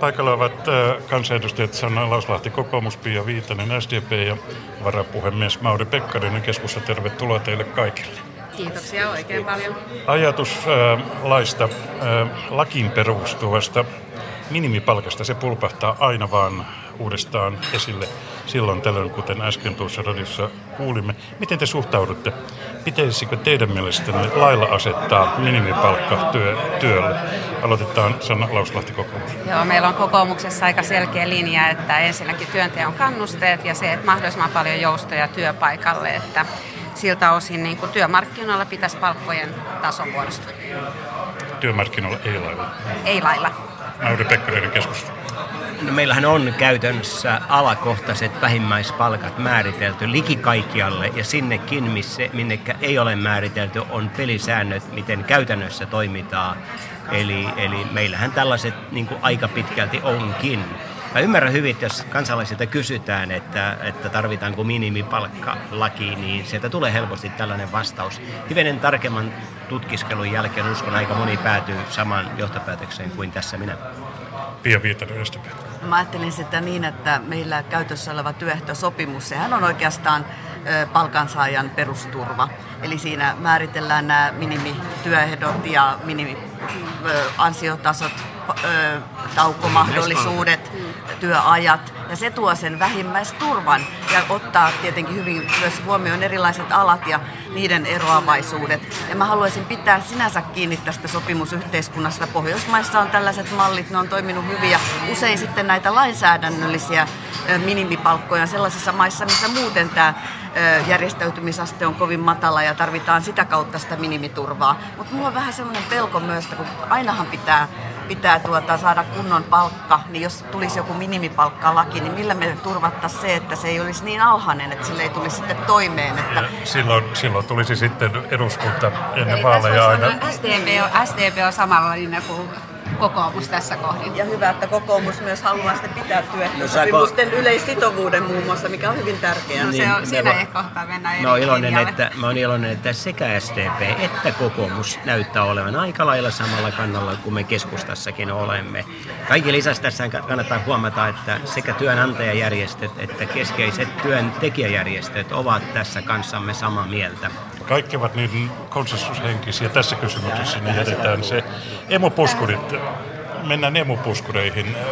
Paikalla ovat kansanedustajat Sanna Lauslahti, kokoomus, Pia Viitanen, SDP ja varapuhemies Mauri Pekkarinen. Keskusta, tervetuloa teille kaikille. Kiitoksia oikein paljon. Ajatus äh, laista, äh, lakiin perustuvasta minimipalkasta, se pulpahtaa aina vaan uudestaan esille silloin tällöin, kuten äsken tuossa radiossa kuulimme. Miten te suhtaudutte? Pitäisikö teidän mielestänne lailla asettaa minimipalkka työ, työlle? Aloitetaan Sanna Lauslahti kokoomus. Joo, meillä on kokoomuksessa aika selkeä linja, että ensinnäkin työnteon kannusteet ja se, että mahdollisimman paljon joustoja työpaikalle, että siltä osin niin kuin työmarkkinoilla pitäisi palkkojen tason muodostua. Työmarkkinoilla ei lailla. Ei lailla. Mauri Pekkarinen keskusta. No meillähän on käytännössä alakohtaiset vähimmäispalkat määritelty liki kaikkialle ja sinnekin, missä, minnekä ei ole määritelty, on pelisäännöt, miten käytännössä toimitaan. Eli, eli meillähän tällaiset niin kuin aika pitkälti onkin. Mä ymmärrän hyvin, että jos kansalaisilta kysytään, että, että tarvitaanko minimipalkkalaki, niin sieltä tulee helposti tällainen vastaus. Hivenen tarkemman tutkiskelun jälkeen uskon aika moni päätyy samaan johtopäätökseen kuin tässä minä. Pia Viitanen, Mä ajattelin sitä niin, että meillä käytössä oleva työehtosopimus, sehän on oikeastaan palkansaajan perusturva. Eli siinä määritellään nämä minimityöehdot ja minimiansiotasot, taukomahdollisuudet, työajat. Ja se tuo sen vähimmäisturvan ja ottaa tietenkin hyvin myös huomioon erilaiset alat ja niiden eroavaisuudet. Ja mä haluaisin pitää sinänsä kiinni tästä sopimusyhteiskunnasta. Pohjoismaissa on tällaiset mallit, ne on toiminut hyvin ja usein sitten näitä lainsäädännöllisiä minimipalkkoja sellaisissa maissa, missä muuten tämä järjestäytymisaste on kovin matala ja tarvitaan sitä kautta sitä minimiturvaa. Mutta mulla on vähän semmoinen pelko myös, että kun ainahan pitää pitää tuota, saada kunnon palkka, niin jos tulisi joku minimipalkkalaki, niin millä me turvattaisiin se, että se ei olisi niin alhainen, että sille ei tulisi sitten toimeen? Että... Silloin, silloin tulisi sitten eduskunta ennen vaaleja aina. SDP on, SDP on samalla linjalla kuin kokoomus tässä kohdin. Ja hyvä, että kokoomus myös haluaa sitten pitää työehtosopimusten no, yleissitovuuden muun muassa, mikä on hyvin tärkeää. No, se on, niin, siinä ei kohta mennä mä iloinen, että, mä oon iloinen, että sekä SDP että kokoomus näyttää olevan aika lailla samalla kannalla kuin me keskustassakin olemme. Kaikki lisäksi tässä kannattaa huomata, että sekä työnantajajärjestöt että keskeiset työntekijäjärjestöt ovat tässä kanssamme samaa mieltä kaikki ovat niin konsensushenkisiä tässä kysymyksessä, niin jätetään se emopuskurit. Mennään emopuskureihin äh,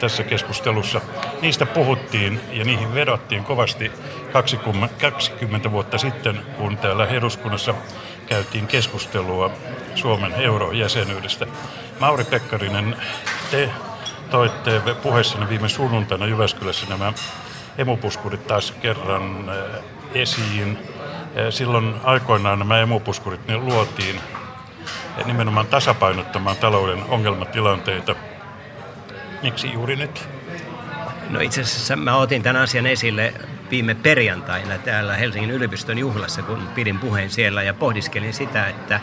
tässä keskustelussa. Niistä puhuttiin ja niihin vedottiin kovasti 20, 20 vuotta sitten, kun täällä eduskunnassa käytiin keskustelua Suomen eurojäsenyydestä. Mauri Pekkarinen, te toitte puheessanne viime sunnuntaina Jyväskylässä nämä emopuskurit taas kerran äh, esiin. Silloin aikoinaan nämä emupuskurit ne luotiin nimenomaan tasapainottamaan talouden ongelmatilanteita. Miksi juuri nyt? No itse asiassa mä otin tämän asian esille viime perjantaina täällä Helsingin yliopiston juhlassa, kun pidin puheen siellä ja pohdiskelin sitä, että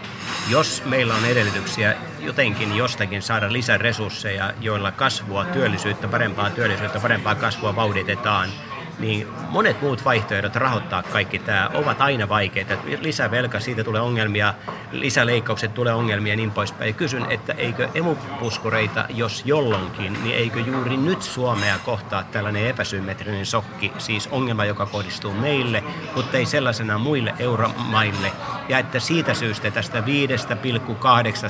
jos meillä on edellytyksiä jotenkin jostakin saada lisäresursseja, joilla kasvua, työllisyyttä, parempaa työllisyyttä, parempaa kasvua vauhditetaan – niin monet muut vaihtoehdot rahoittaa kaikki tämä ovat aina vaikeita. Lisävelka, siitä tulee ongelmia, lisäleikkaukset tulee ongelmia ja niin poispäin. kysyn, että eikö emupuskureita, jos jolloinkin, niin eikö juuri nyt Suomea kohtaa tällainen epäsymmetrinen sokki, siis ongelma, joka kohdistuu meille, mutta ei sellaisena muille euromaille, ja että siitä syystä tästä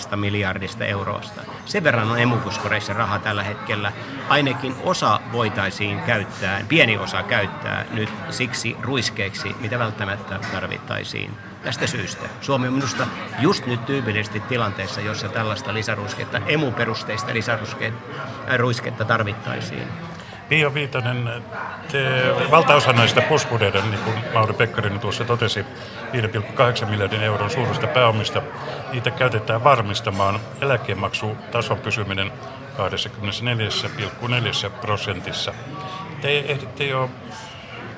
5,8 miljardista eurosta, sen verran on emupuskureissa raha tällä hetkellä, ainakin osa voitaisiin käyttää, pieni osa käyttää käyttää nyt siksi ruiskeeksi, mitä välttämättä tarvittaisiin. Tästä syystä Suomi on minusta just nyt tyypillisesti tilanteessa, jossa tällaista lisäruisketta, emuperusteista lisäruisketta tarvittaisiin. Pia Viitanen, te, valtaosa näistä puskureiden, niin kuin Mauri Pekkarinen tuossa totesi, 5,8 miljardin euron suurista pääomista, niitä käytetään varmistamaan eläkemaksutason pysyminen 24,4 prosentissa. Te ehditte jo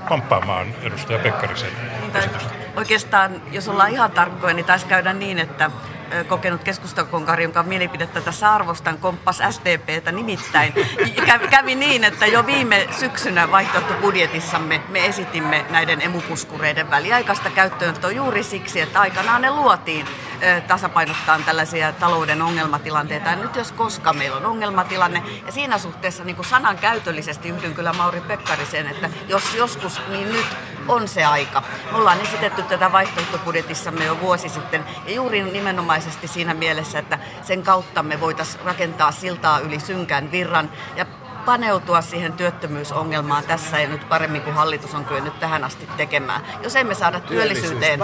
komppaamaan edustaja Pekkarisen niin, Oikeastaan, jos ollaan ihan tarkkoja, niin taisi käydä niin, että kokenut keskustakonkari, jonka mielipidettä tässä arvostan, komppas SDPtä nimittäin. Kävi, kävi niin, että jo viime syksynä vaihtoehtobudjetissamme me esitimme näiden emupuskureiden väliaikaista käyttöönottoa juuri siksi, että aikanaan ne luotiin tasapainottaa tällaisia talouden ongelmatilanteita. Ja nyt jos koska meillä on ongelmatilanne, ja siinä suhteessa niin kuin sanankäytöllisesti yhdyn kyllä Mauri Pekkariseen, että jos joskus, niin nyt on se aika. Me ollaan esitetty tätä vaihtoehtobudjetissamme jo vuosi sitten, ja juuri nimenomaisesti siinä mielessä, että sen kautta me voitaisiin rakentaa siltaa yli synkän virran ja paneutua siihen työttömyysongelmaan tässä ja nyt paremmin kuin hallitus on kyennyt tähän asti tekemään. Jos emme saada työllisyyteen,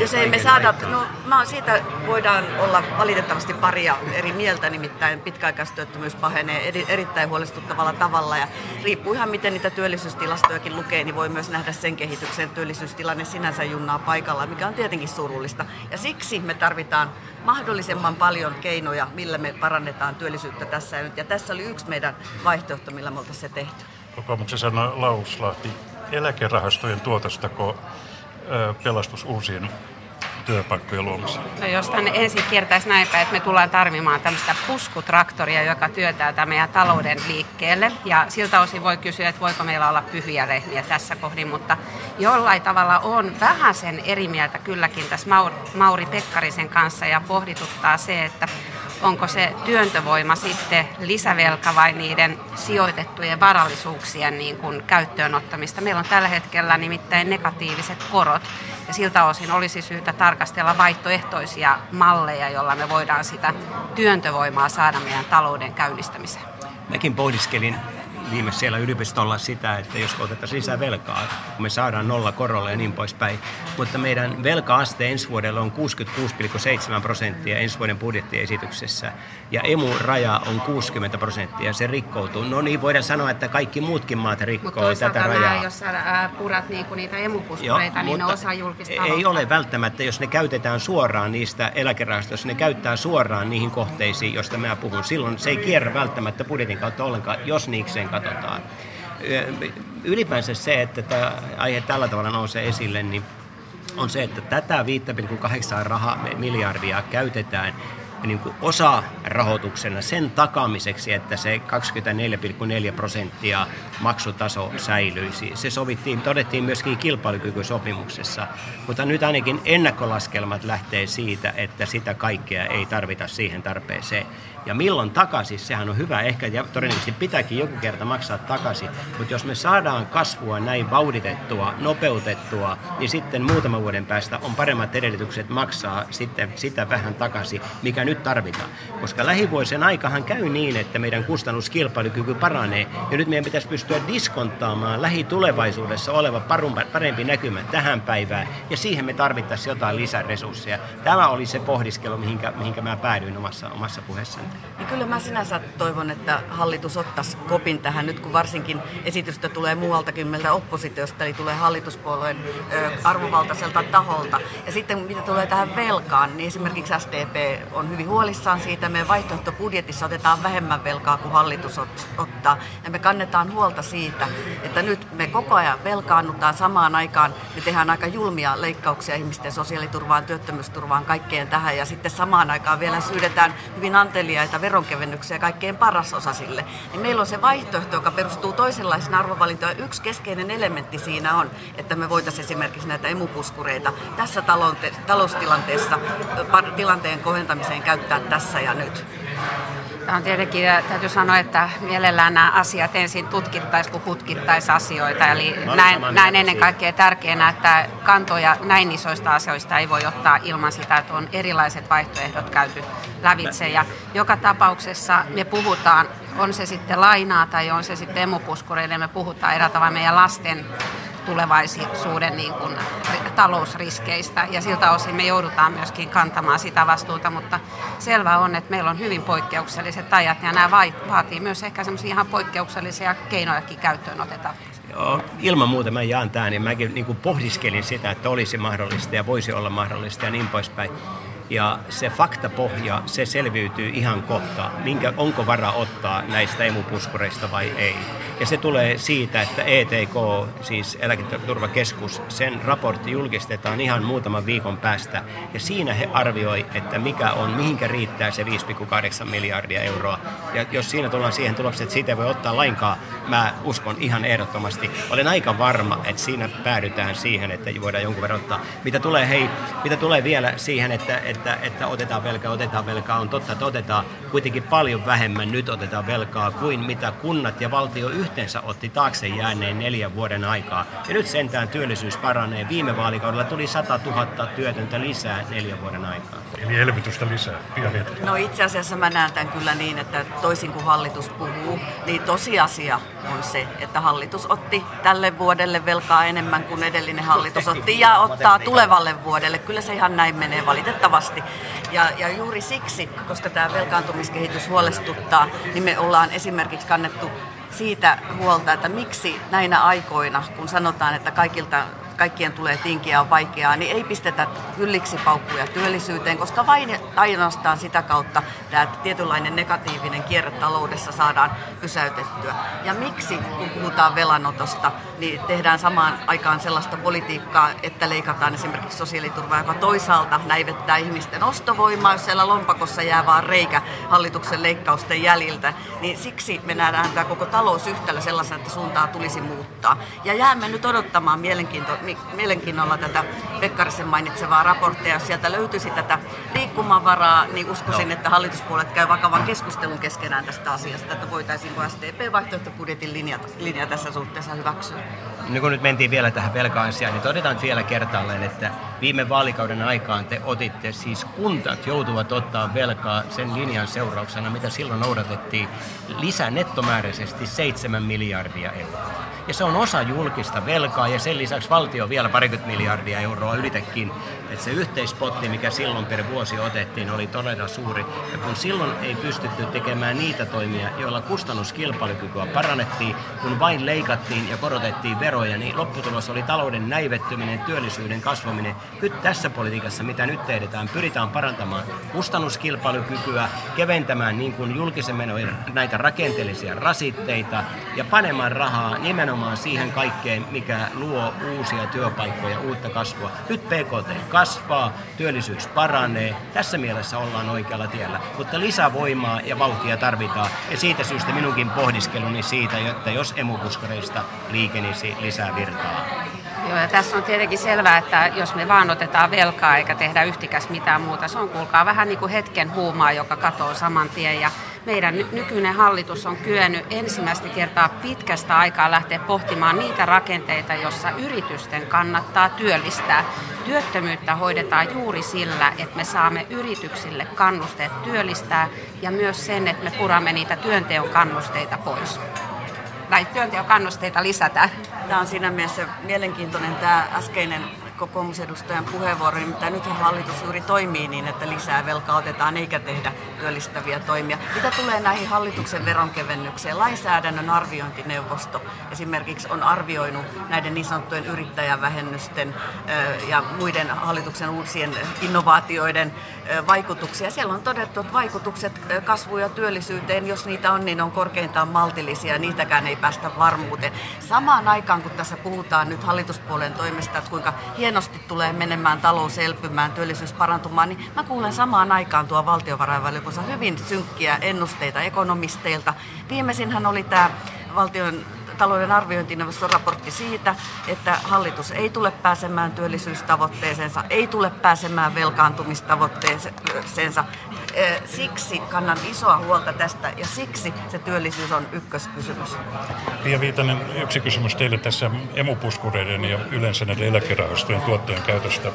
jos emme saada, no mä, siitä voidaan olla valitettavasti paria eri mieltä, nimittäin pitkäaikaistyöttömyys pahenee eri, erittäin huolestuttavalla tavalla ja riippuu ihan miten niitä työllisyystilastojakin lukee, niin voi myös nähdä sen kehityksen työllisyystilanne sinänsä junnaa paikalla, mikä on tietenkin surullista. Ja siksi me tarvitaan mahdollisimman paljon keinoja, millä me parannetaan työllisyyttä tässä ja nyt. Ja tässä oli yksi meidän vaihtoehto, millä me oltaisiin se tehty. Kokoomuksen sanoi Lauslahti, eläkerahastojen tuotostako pelastus uusiin työpaikkojen luomiseen? No jos tänne ensin kiertäisi näin päin, että me tullaan tarvimaan tämmöistä puskutraktoria, joka työtää tämän meidän talouden liikkeelle. Ja siltä osin voi kysyä, että voiko meillä olla pyhiä lehmiä tässä kohdin, mutta jollain tavalla on vähän sen eri mieltä kylläkin tässä Mauri Pekkarisen kanssa ja pohdituttaa se, että onko se työntövoima sitten lisävelka vai niiden sijoitettujen varallisuuksien niin kuin käyttöönottamista. Meillä on tällä hetkellä nimittäin negatiiviset korot ja siltä osin olisi syytä tarkastella vaihtoehtoisia malleja, joilla me voidaan sitä työntövoimaa saada meidän talouden käynnistämiseen. Mäkin pohdiskelin viime siellä yliopistolla sitä, että jos otetaan lisää velkaa, kun me saadaan nolla korolla ja niin poispäin. Mutta meidän velka-aste ensi vuodelle on 66,7 prosenttia ensi vuoden budjettiesityksessä ja emu-raja on 60 prosenttia, se rikkoutuu. No niin, voidaan sanoa, että kaikki muutkin maat rikkoo tätä rajaa. Nämä, jos purat niinku niitä emupuskureita, niin ne osa julkista Ei ole välttämättä, jos ne käytetään suoraan niistä eläkerahastoista, ne käyttää suoraan niihin kohteisiin, joista mä puhun. Silloin se ei kierrä välttämättä budjetin kautta ollenkaan, jos niikseen katsotaan. Ylipäänsä se, että tämä aihe tällä tavalla nousee esille, niin on se, että tätä 5,8 raha, miljardia käytetään niin kuin osa rahoituksena sen takaamiseksi, että se 24,4 prosenttia maksutaso säilyisi. Se sovittiin, todettiin myöskin kilpailukykysopimuksessa, mutta nyt ainakin ennakkolaskelmat lähtee siitä, että sitä kaikkea ei tarvita siihen tarpeeseen. Ja milloin takaisin, sehän on hyvä ehkä ja todennäköisesti pitääkin joku kerta maksaa takaisin. Mutta jos me saadaan kasvua näin vauhditettua, nopeutettua, niin sitten muutaman vuoden päästä on paremmat edellytykset maksaa sitten sitä vähän takaisin, mikä nyt tarvitaan. Koska lähivuosien aikahan käy niin, että meidän kustannuskilpailukyky paranee. Ja nyt meidän pitäisi pystyä diskonttaamaan lähitulevaisuudessa oleva parempi näkymä tähän päivään. Ja siihen me tarvittaisiin jotain lisäresursseja. Tämä oli se pohdiskelu, mihinkä, mihinkä mä päädyin omassa, omassa puheessani. Niin kyllä mä sinänsä toivon, että hallitus ottaisi kopin tähän nyt, kun varsinkin esitystä tulee muualtakin meiltä oppositiosta, eli tulee hallituspuolueen ö, arvovaltaiselta taholta. Ja sitten mitä tulee tähän velkaan, niin esimerkiksi SDP on hyvin huolissaan siitä. Meidän vaihtoehtobudjetissa otetaan vähemmän velkaa kuin hallitus ottaa. Ja me kannetaan huolta siitä, että nyt me koko ajan velkaannutaan samaan aikaan. Me tehdään aika julmia leikkauksia ihmisten sosiaaliturvaan, työttömyysturvaan, kaikkeen tähän. Ja sitten samaan aikaan vielä syydetään hyvin antelia anteliaita veronkevennyksiä kaikkein paras osasille, niin meillä on se vaihtoehto, joka perustuu toisenlaisiin arvovalintoihin. Yksi keskeinen elementti siinä on, että me voitaisiin esimerkiksi näitä emupuskureita tässä taloustilanteessa tilanteen kohentamiseen käyttää tässä ja nyt. On tietenkin, täytyy sanoa, että mielellään nämä asiat ensin tutkittaisiin, kun hutkittaisiin asioita. Eli näin, näin ennen kaikkea tärkeänä, että kantoja näin isoista asioista ei voi ottaa ilman sitä, että on erilaiset vaihtoehdot käyty lävitse. Ja joka tapauksessa me puhutaan, on se sitten lainaa tai on se sitten emupuskureille, me puhutaan eräällä tavalla meidän lasten tulevaisuuden niin kuin, talousriskeistä ja siltä osin me joudutaan myöskin kantamaan sitä vastuuta, mutta selvä on, että meillä on hyvin poikkeukselliset ajat ja nämä vaatii myös ehkä semmoisia ihan poikkeuksellisia keinojakin käyttöön otetaan. Ilman muuta mä jaan tämän, niin mäkin niin pohdiskelin sitä, että olisi mahdollista ja voisi olla mahdollista ja niin poispäin. Ja se faktapohja, se selviytyy ihan kohta, minkä, onko vara ottaa näistä emupuskureista vai ei. Ja se tulee siitä, että ETK, siis eläketurvakeskus, sen raportti julkistetaan ihan muutaman viikon päästä. Ja siinä he arvioi, että mikä on, mihinkä riittää se 5,8 miljardia euroa. Ja jos siinä tullaan siihen tulokseen, että siitä ei voi ottaa lainkaan, mä uskon ihan ehdottomasti. Olen aika varma, että siinä päädytään siihen, että voidaan jonkun verran ottaa. Mitä tulee, hei, mitä tulee vielä siihen, että, että että, että otetaan velkaa, otetaan velkaa. On totta, että otetaan kuitenkin paljon vähemmän nyt otetaan velkaa kuin mitä kunnat ja valtio yhteensä otti taakse jääneen neljän vuoden aikaa. Ja nyt sentään työllisyys paranee. Viime vaalikaudella tuli 100 000 työtöntä lisää neljän vuoden aikaa. Eli elvytystä lisää. No itse asiassa mä näen tämän kyllä niin, että toisin kuin hallitus puhuu, niin tosiasia on se, että hallitus otti tälle vuodelle velkaa enemmän kuin edellinen hallitus otti ja ottaa tulevalle vuodelle. Kyllä se ihan näin menee valitettavasti. Ja, ja juuri siksi, koska tämä velkaantumiskehitys huolestuttaa, niin me ollaan esimerkiksi kannettu siitä huolta, että miksi näinä aikoina, kun sanotaan, että kaikilta kaikkien tulee tinkiä on vaikeaa, niin ei pistetä kylliksi paukkuja työllisyyteen, koska vain ainoastaan sitä kautta tämä tietynlainen negatiivinen kierre taloudessa saadaan pysäytettyä. Ja miksi, kun puhutaan velanotosta, niin tehdään samaan aikaan sellaista politiikkaa, että leikataan esimerkiksi sosiaaliturvaa, joka toisaalta näivettää ihmisten ostovoimaa, jos siellä lompakossa jää vaan reikä hallituksen leikkausten jäljiltä, niin siksi me nähdään tämä koko talousyhtälö sellaisena, että suuntaa tulisi muuttaa. Ja jäämme nyt odottamaan mielenkiinto, mielenkiinnolla tätä Pekkarisen mainitsevaa raporttia. Jos sieltä löytyisi tätä liikkumavaraa, niin uskoisin, no. että hallituspuolet käy vakavan keskustelun keskenään tästä asiasta, että voitaisiinko SDP-vaihtoehtobudjetin linja, linja tässä suhteessa hyväksyä. Niin kun nyt mentiin vielä tähän velka-asiaan, niin todetaan vielä kertaalleen, että viime vaalikauden aikaan te otitte, siis kuntat joutuvat ottaa velkaa sen linjan seurauksena, mitä silloin noudatettiin, lisää nettomääräisesti 7 miljardia euroa. Ja se on osa julkista velkaa ja sen lisäksi valtio vielä parikymmentä miljardia euroa ylitekin. Että se yhteispotti, mikä silloin per vuosi otettiin, oli todella suuri. Ja kun silloin ei pystytty tekemään niitä toimia, joilla kustannuskilpailukykyä parannettiin, kun vain leikattiin ja korotettiin veroja, niin lopputulos oli talouden näivettyminen, työllisyyden kasvaminen. Nyt tässä politiikassa, mitä nyt tehdään, pyritään parantamaan kustannuskilpailukykyä, keventämään niin kuin julkisen menojen näitä rakenteellisia rasitteita ja panemaan rahaa nimenomaan siihen kaikkeen, mikä luo uusia työpaikkoja, uutta kasvua. Nyt PKT kasvaa, työllisyys paranee. Tässä mielessä ollaan oikealla tiellä. Mutta lisävoimaa ja vauhtia tarvitaan. Ja siitä syystä minunkin pohdiskeluni siitä, että jos emupuskareista liikenisi lisää virtaa. Joo, ja tässä on tietenkin selvää, että jos me vaan otetaan velkaa eikä tehdä yhtikäs mitään muuta, se on kuulkaa vähän niin kuin hetken huumaa, joka katoo saman tien. Ja meidän nykyinen hallitus on kyennyt ensimmäistä kertaa pitkästä aikaa lähteä pohtimaan niitä rakenteita, jossa yritysten kannattaa työllistää. Työttömyyttä hoidetaan juuri sillä, että me saamme yrityksille kannusteet työllistää ja myös sen, että me puramme niitä työnteon kannusteita pois näitä työnteon kannusteita lisätään. Tämä on siinä mielessä mielenkiintoinen tämä äskeinen kokoomusedustajan puheenvuoro, mitä nyt hallitus juuri toimii niin, että lisää velkaa otetaan eikä tehdä työllistäviä toimia. Mitä tulee näihin hallituksen veronkevennykseen, lainsäädännön arviointineuvosto esimerkiksi on arvioinut näiden niin sanottujen yrittäjävähennysten ja muiden hallituksen uusien innovaatioiden vaikutuksia. Siellä on todettu, että vaikutukset kasvuun ja työllisyyteen, jos niitä on, niin on korkeintaan maltillisia ja niitäkään ei päästä varmuuteen. Samaan aikaan, kun tässä puhutaan nyt hallituspuolen toimesta, että kuinka hienosti tulee menemään talous elpymään, työllisyys parantumaan, niin mä kuulen samaan aikaan tuo valtiovarainvaliokunnassa hyvin synkkiä ennusteita ekonomisteilta. Viimeisinhän oli tämä valtion talouden arviointineuvoston raportti siitä, että hallitus ei tule pääsemään työllisyystavoitteeseensa, ei tule pääsemään velkaantumistavoitteeseensa. Siksi kannan isoa huolta tästä ja siksi se työllisyys on ykköskysymys. Pia Viitanen, yksi kysymys teille tässä emupuskureiden ja yleensä näiden eläkerahastojen tuottojen käytöstä.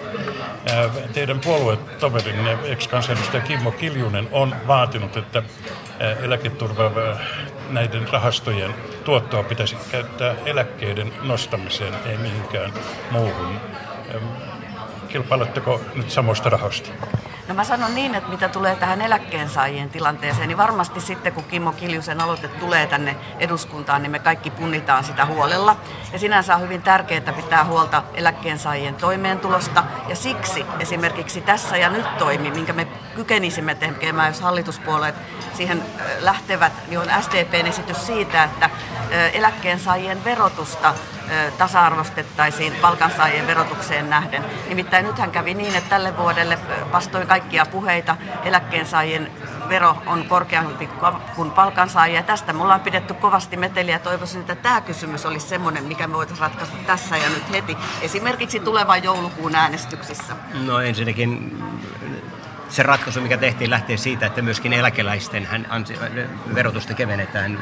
Teidän puoluetoverinne, ex-kansanedustaja Kimmo Kiljunen, on vaatinut, että eläketurva näiden rahastojen tuottoa pitäisi käyttää eläkkeiden nostamiseen, ei mihinkään muuhun. Kilpailetteko nyt samoista rahoista? No mä sanon niin, että mitä tulee tähän eläkkeensaajien tilanteeseen, niin varmasti sitten kun Kimmo Kiljusen aloite tulee tänne eduskuntaan, niin me kaikki punnitaan sitä huolella. Ja sinänsä on hyvin tärkeää pitää huolta eläkkeensaajien toimeentulosta. Ja siksi esimerkiksi tässä ja nyt toimi, minkä me kykenisimme tekemään, jos hallituspuolueet siihen lähtevät, niin on SDPn esitys siitä, että eläkkeensaajien verotusta tasa-arvostettaisiin palkansaajien verotukseen nähden. Nimittäin nythän kävi niin, että tälle vuodelle vastoin kaikkia puheita eläkkeensaajien vero on korkeampi kuin palkansaajia. Tästä me ollaan pidetty kovasti meteliä toivoisin, että tämä kysymys olisi semmoinen, mikä me voitaisiin ratkaista tässä ja nyt heti, esimerkiksi tulevan joulukuun äänestyksissä. No ensinnäkin se ratkaisu, mikä tehtiin, lähtee siitä, että myöskin eläkeläisten hän verotusta kevennetään.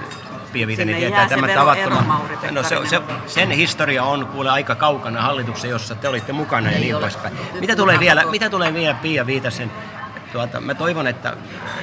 Pia Viitanen tietää tämä tavattoman. No se, se, sen historia on kuule aika kaukana hallituksessa, jossa te olitte mukana ja niin poispäin. Mitä tulee vielä, mitä tulee vielä Pia Viitasen tuota, mä toivon, että,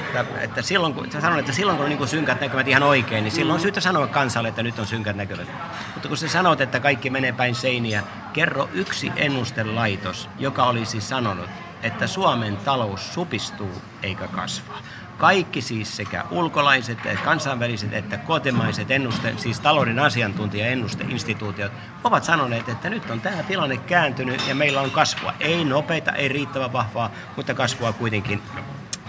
että, että silloin kun, sanon, että silloin kun on niin synkät näkymät ihan oikein, niin silloin on syytä sanoa kansalle, että nyt on synkät näkymät. Mutta kun sä sanot, että kaikki menee päin seiniä, kerro yksi ennustelaitos, joka olisi sanonut, että Suomen talous supistuu eikä kasva. Kaikki siis sekä ulkolaiset, kansainväliset että kotimaiset ennuste, siis talouden asiantuntija-ennusteinstituutiot ovat sanoneet, että nyt on tämä tilanne kääntynyt ja meillä on kasvua. Ei nopeita, ei riittävän vahvaa, mutta kasvua kuitenkin.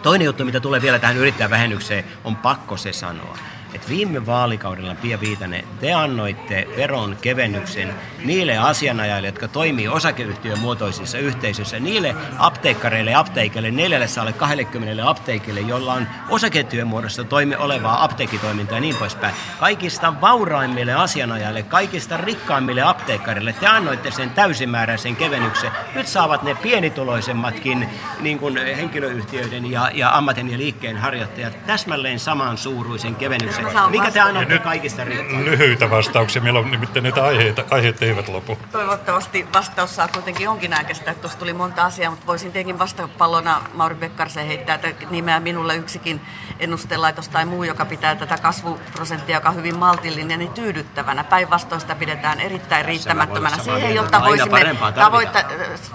Toinen juttu, mitä tulee vielä tähän yrittäjävähennykseen, on pakko se sanoa että viime vaalikaudella, Pia Viitanen, te annoitte veron kevennyksen niille asianajajille, jotka toimii osakeyhtiön muotoisissa yhteisöissä, niille apteekkareille apteekille, 420 apteekille, joilla on osakeyhtiön muodossa toimi olevaa apteekitoimintaa ja niin poispäin. Kaikista vauraimmille asianajajille, kaikista rikkaimmille apteekkareille te annoitte sen täysimääräisen kevennyksen. Nyt saavat ne pienituloisemmatkin niin kuin henkilöyhtiöiden ja, ja ammatin ja liikkeen harjoittajat täsmälleen saman suuruisen kevennyksen mikä te annatte kaikista riittää? Lyhyitä vastauksia, meillä on nimittäin niitä aiheita, aiheet eivät lopu. Toivottavasti vastaus saa kuitenkin jonkinnäköistä, että tuossa tuli monta asiaa, mutta voisin tietenkin vastapallona Mauri Pekkarisen heittää, että nimeä minulle yksikin ennustelaitos tai muu, joka pitää tätä kasvuprosenttia, joka on hyvin maltillinen, niin tyydyttävänä. Päinvastoin sitä pidetään erittäin riittämättömänä siihen, jotta voisimme tavoitta,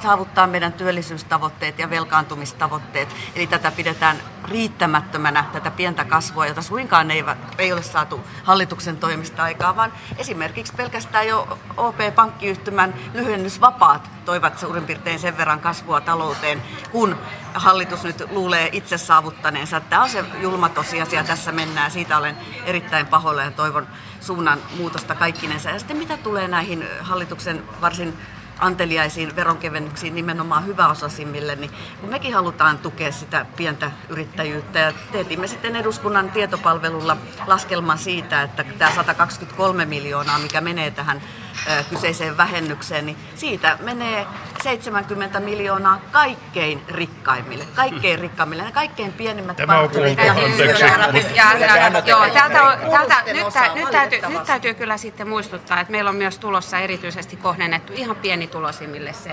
saavuttaa meidän työllisyystavoitteet ja velkaantumistavoitteet. Eli tätä pidetään riittämättömänä, tätä pientä kasvua, jota suinkaan ei, ei ole saatu hallituksen toimista aikaa, vaan esimerkiksi pelkästään jo OP-pankkiyhtymän lyhennysvapaat toivat suurin piirtein sen verran kasvua talouteen, kun hallitus nyt luulee itse saavuttaneensa. Tämä on se julma tosiasia, tässä mennään. Siitä olen erittäin pahoilla ja toivon suunnan muutosta kaikkinensa. Ja sitten mitä tulee näihin hallituksen varsin anteliaisiin veronkevennyksiin nimenomaan hyväosaisimmille, niin kun mekin halutaan tukea sitä pientä yrittäjyyttä ja teetimme sitten eduskunnan tietopalvelulla laskelman siitä, että tämä 123 miljoonaa, mikä menee tähän kyseiseen vähennykseen, niin siitä menee 70 miljoonaa kaikkein rikkaimmille, kaikkein rikkaimmille, ne kaikkein pienimmät Tämä on anteeksi. Nyt, täytyy, nyt täytyy kyllä sitten muistuttaa, että meillä on myös tulossa erityisesti kohdennettu ihan pienituloisimmille se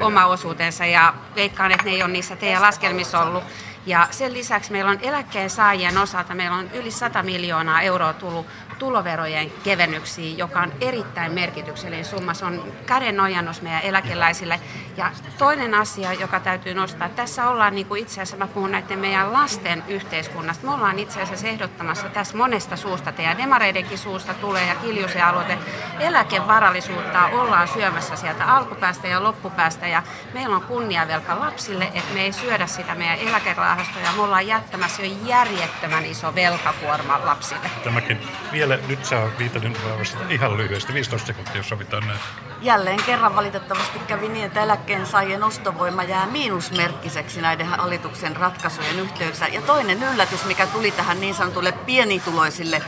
oma osuutensa. Ja veikkaan, että ne ei ole niissä teidän laskelmissa ollut. Ja sen lisäksi meillä on eläkkeen saajien osalta, meillä on yli 100 miljoonaa euroa tullut tuloverojen kevennyksiin, joka on erittäin merkityksellinen summa. Se on käden ojannus meidän eläkeläisille. Ja toinen asia, joka täytyy nostaa, tässä ollaan niin kuin itse asiassa, mä puhun näiden meidän lasten yhteiskunnasta. Me ollaan itse asiassa ehdottamassa tässä monesta suusta, teidän demareidenkin suusta tulee ja Kiljusen aloite, eläkevarallisuutta ollaan syömässä sieltä alkupäästä ja loppupäästä. Ja meillä on kunniavelka lapsille, että me ei syödä sitä meidän eläkerahastoja. Me ollaan jättämässä jo järjettömän iso velkakuorma lapsille. Tämäkin vielä nyt saa vastata ihan lyhyesti, 15 sekuntia, jos sovitaan näin. Jälleen kerran valitettavasti kävi niin, että eläkkeensaajien ostovoima jää miinusmerkkiseksi näiden hallituksen ratkaisujen yhteydessä. Ja toinen yllätys, mikä tuli tähän niin sanotulle pienituloisille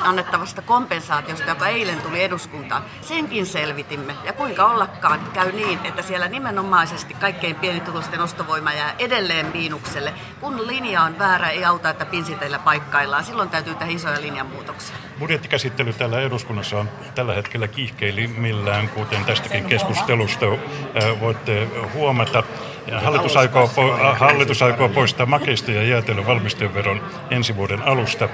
annettavasta kompensaatiosta, joka eilen tuli eduskuntaan, senkin selvitimme. Ja kuinka ollakaan käy niin, että siellä nimenomaisesti kaikkein pienituloisten ostovoima jää edelleen miinukselle. Kun linja on väärä, ei auta, että pinsiteillä paikkaillaan. Silloin täytyy tehdä isoja linjanmuutoksia. Budjettikäsittely täällä eduskunnassa on tällä hetkellä kiihkeilimmillään, kuten tästäkin keskustelusta voitte huomata. Hallitus aikoo, hallitus aikoo poistaa makeista ja jäätelön valmisteveron ensi vuoden alusta.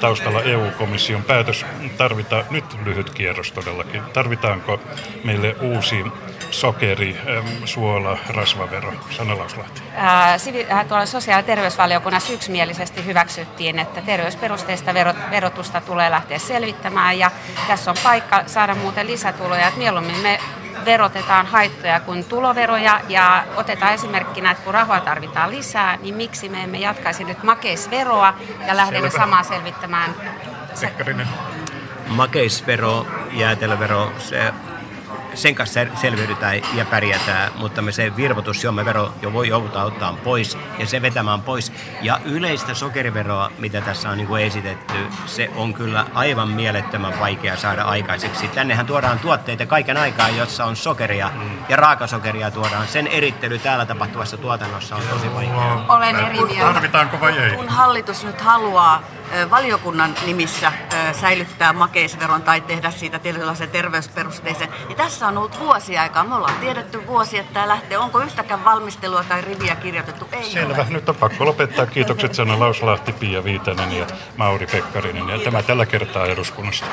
Taustalla EU-komission päätös. Tarvitaan nyt lyhyt kierros todellakin. Tarvitaanko meille uusi sokeri, suola, rasvavero? Sanna Lauslahti. Tuolla sosiaali- ja terveysvaliokunnassa yksimielisesti hyväksyttiin, että terveysperusteista verotusta tulee lähteä selvittämään ja tässä on paikka saada muuten lisätuloja. Että mieluummin me verotetaan haittoja kuin tuloveroja ja otetaan esimerkkinä, että kun rahaa tarvitaan lisää, niin miksi me emme jatkaisi nyt makeisveroa ja lähdemme Selvä. samaa selvittämään. Sekkarinen. Makeisvero, jäätelövero, se sen kanssa selviydytään ja pärjätään, mutta me se virvoitusjuomavero jo voi joutua ottaa pois ja se vetämään pois. Ja yleistä sokeriveroa, mitä tässä on niin kuin esitetty, se on kyllä aivan mielettömän vaikea saada aikaiseksi. Tännehän tuodaan tuotteita kaiken aikaa, jossa on sokeria ja raakasokeria tuodaan. Sen erittely täällä tapahtuvassa tuotannossa on tosi vaikeaa. Olen eri mieltä. Tarvitaanko vai ei? Kun hallitus nyt haluaa valiokunnan nimissä säilyttää makeisveron tai tehdä siitä tietynlaisen terveysperusteisen, niin tässä on ollut vuosia aikaa. Me ollaan tiedetty vuosi, että tämä lähtee. Onko yhtäkään valmistelua tai riviä kirjoitettu? Ei Selvä. ole. Nyt on pakko lopettaa. Kiitokset Sanna Lauslahti, Pia Viitanen ja Mauri Pekkarinen. Ja tämä tällä kertaa eduskunnasta.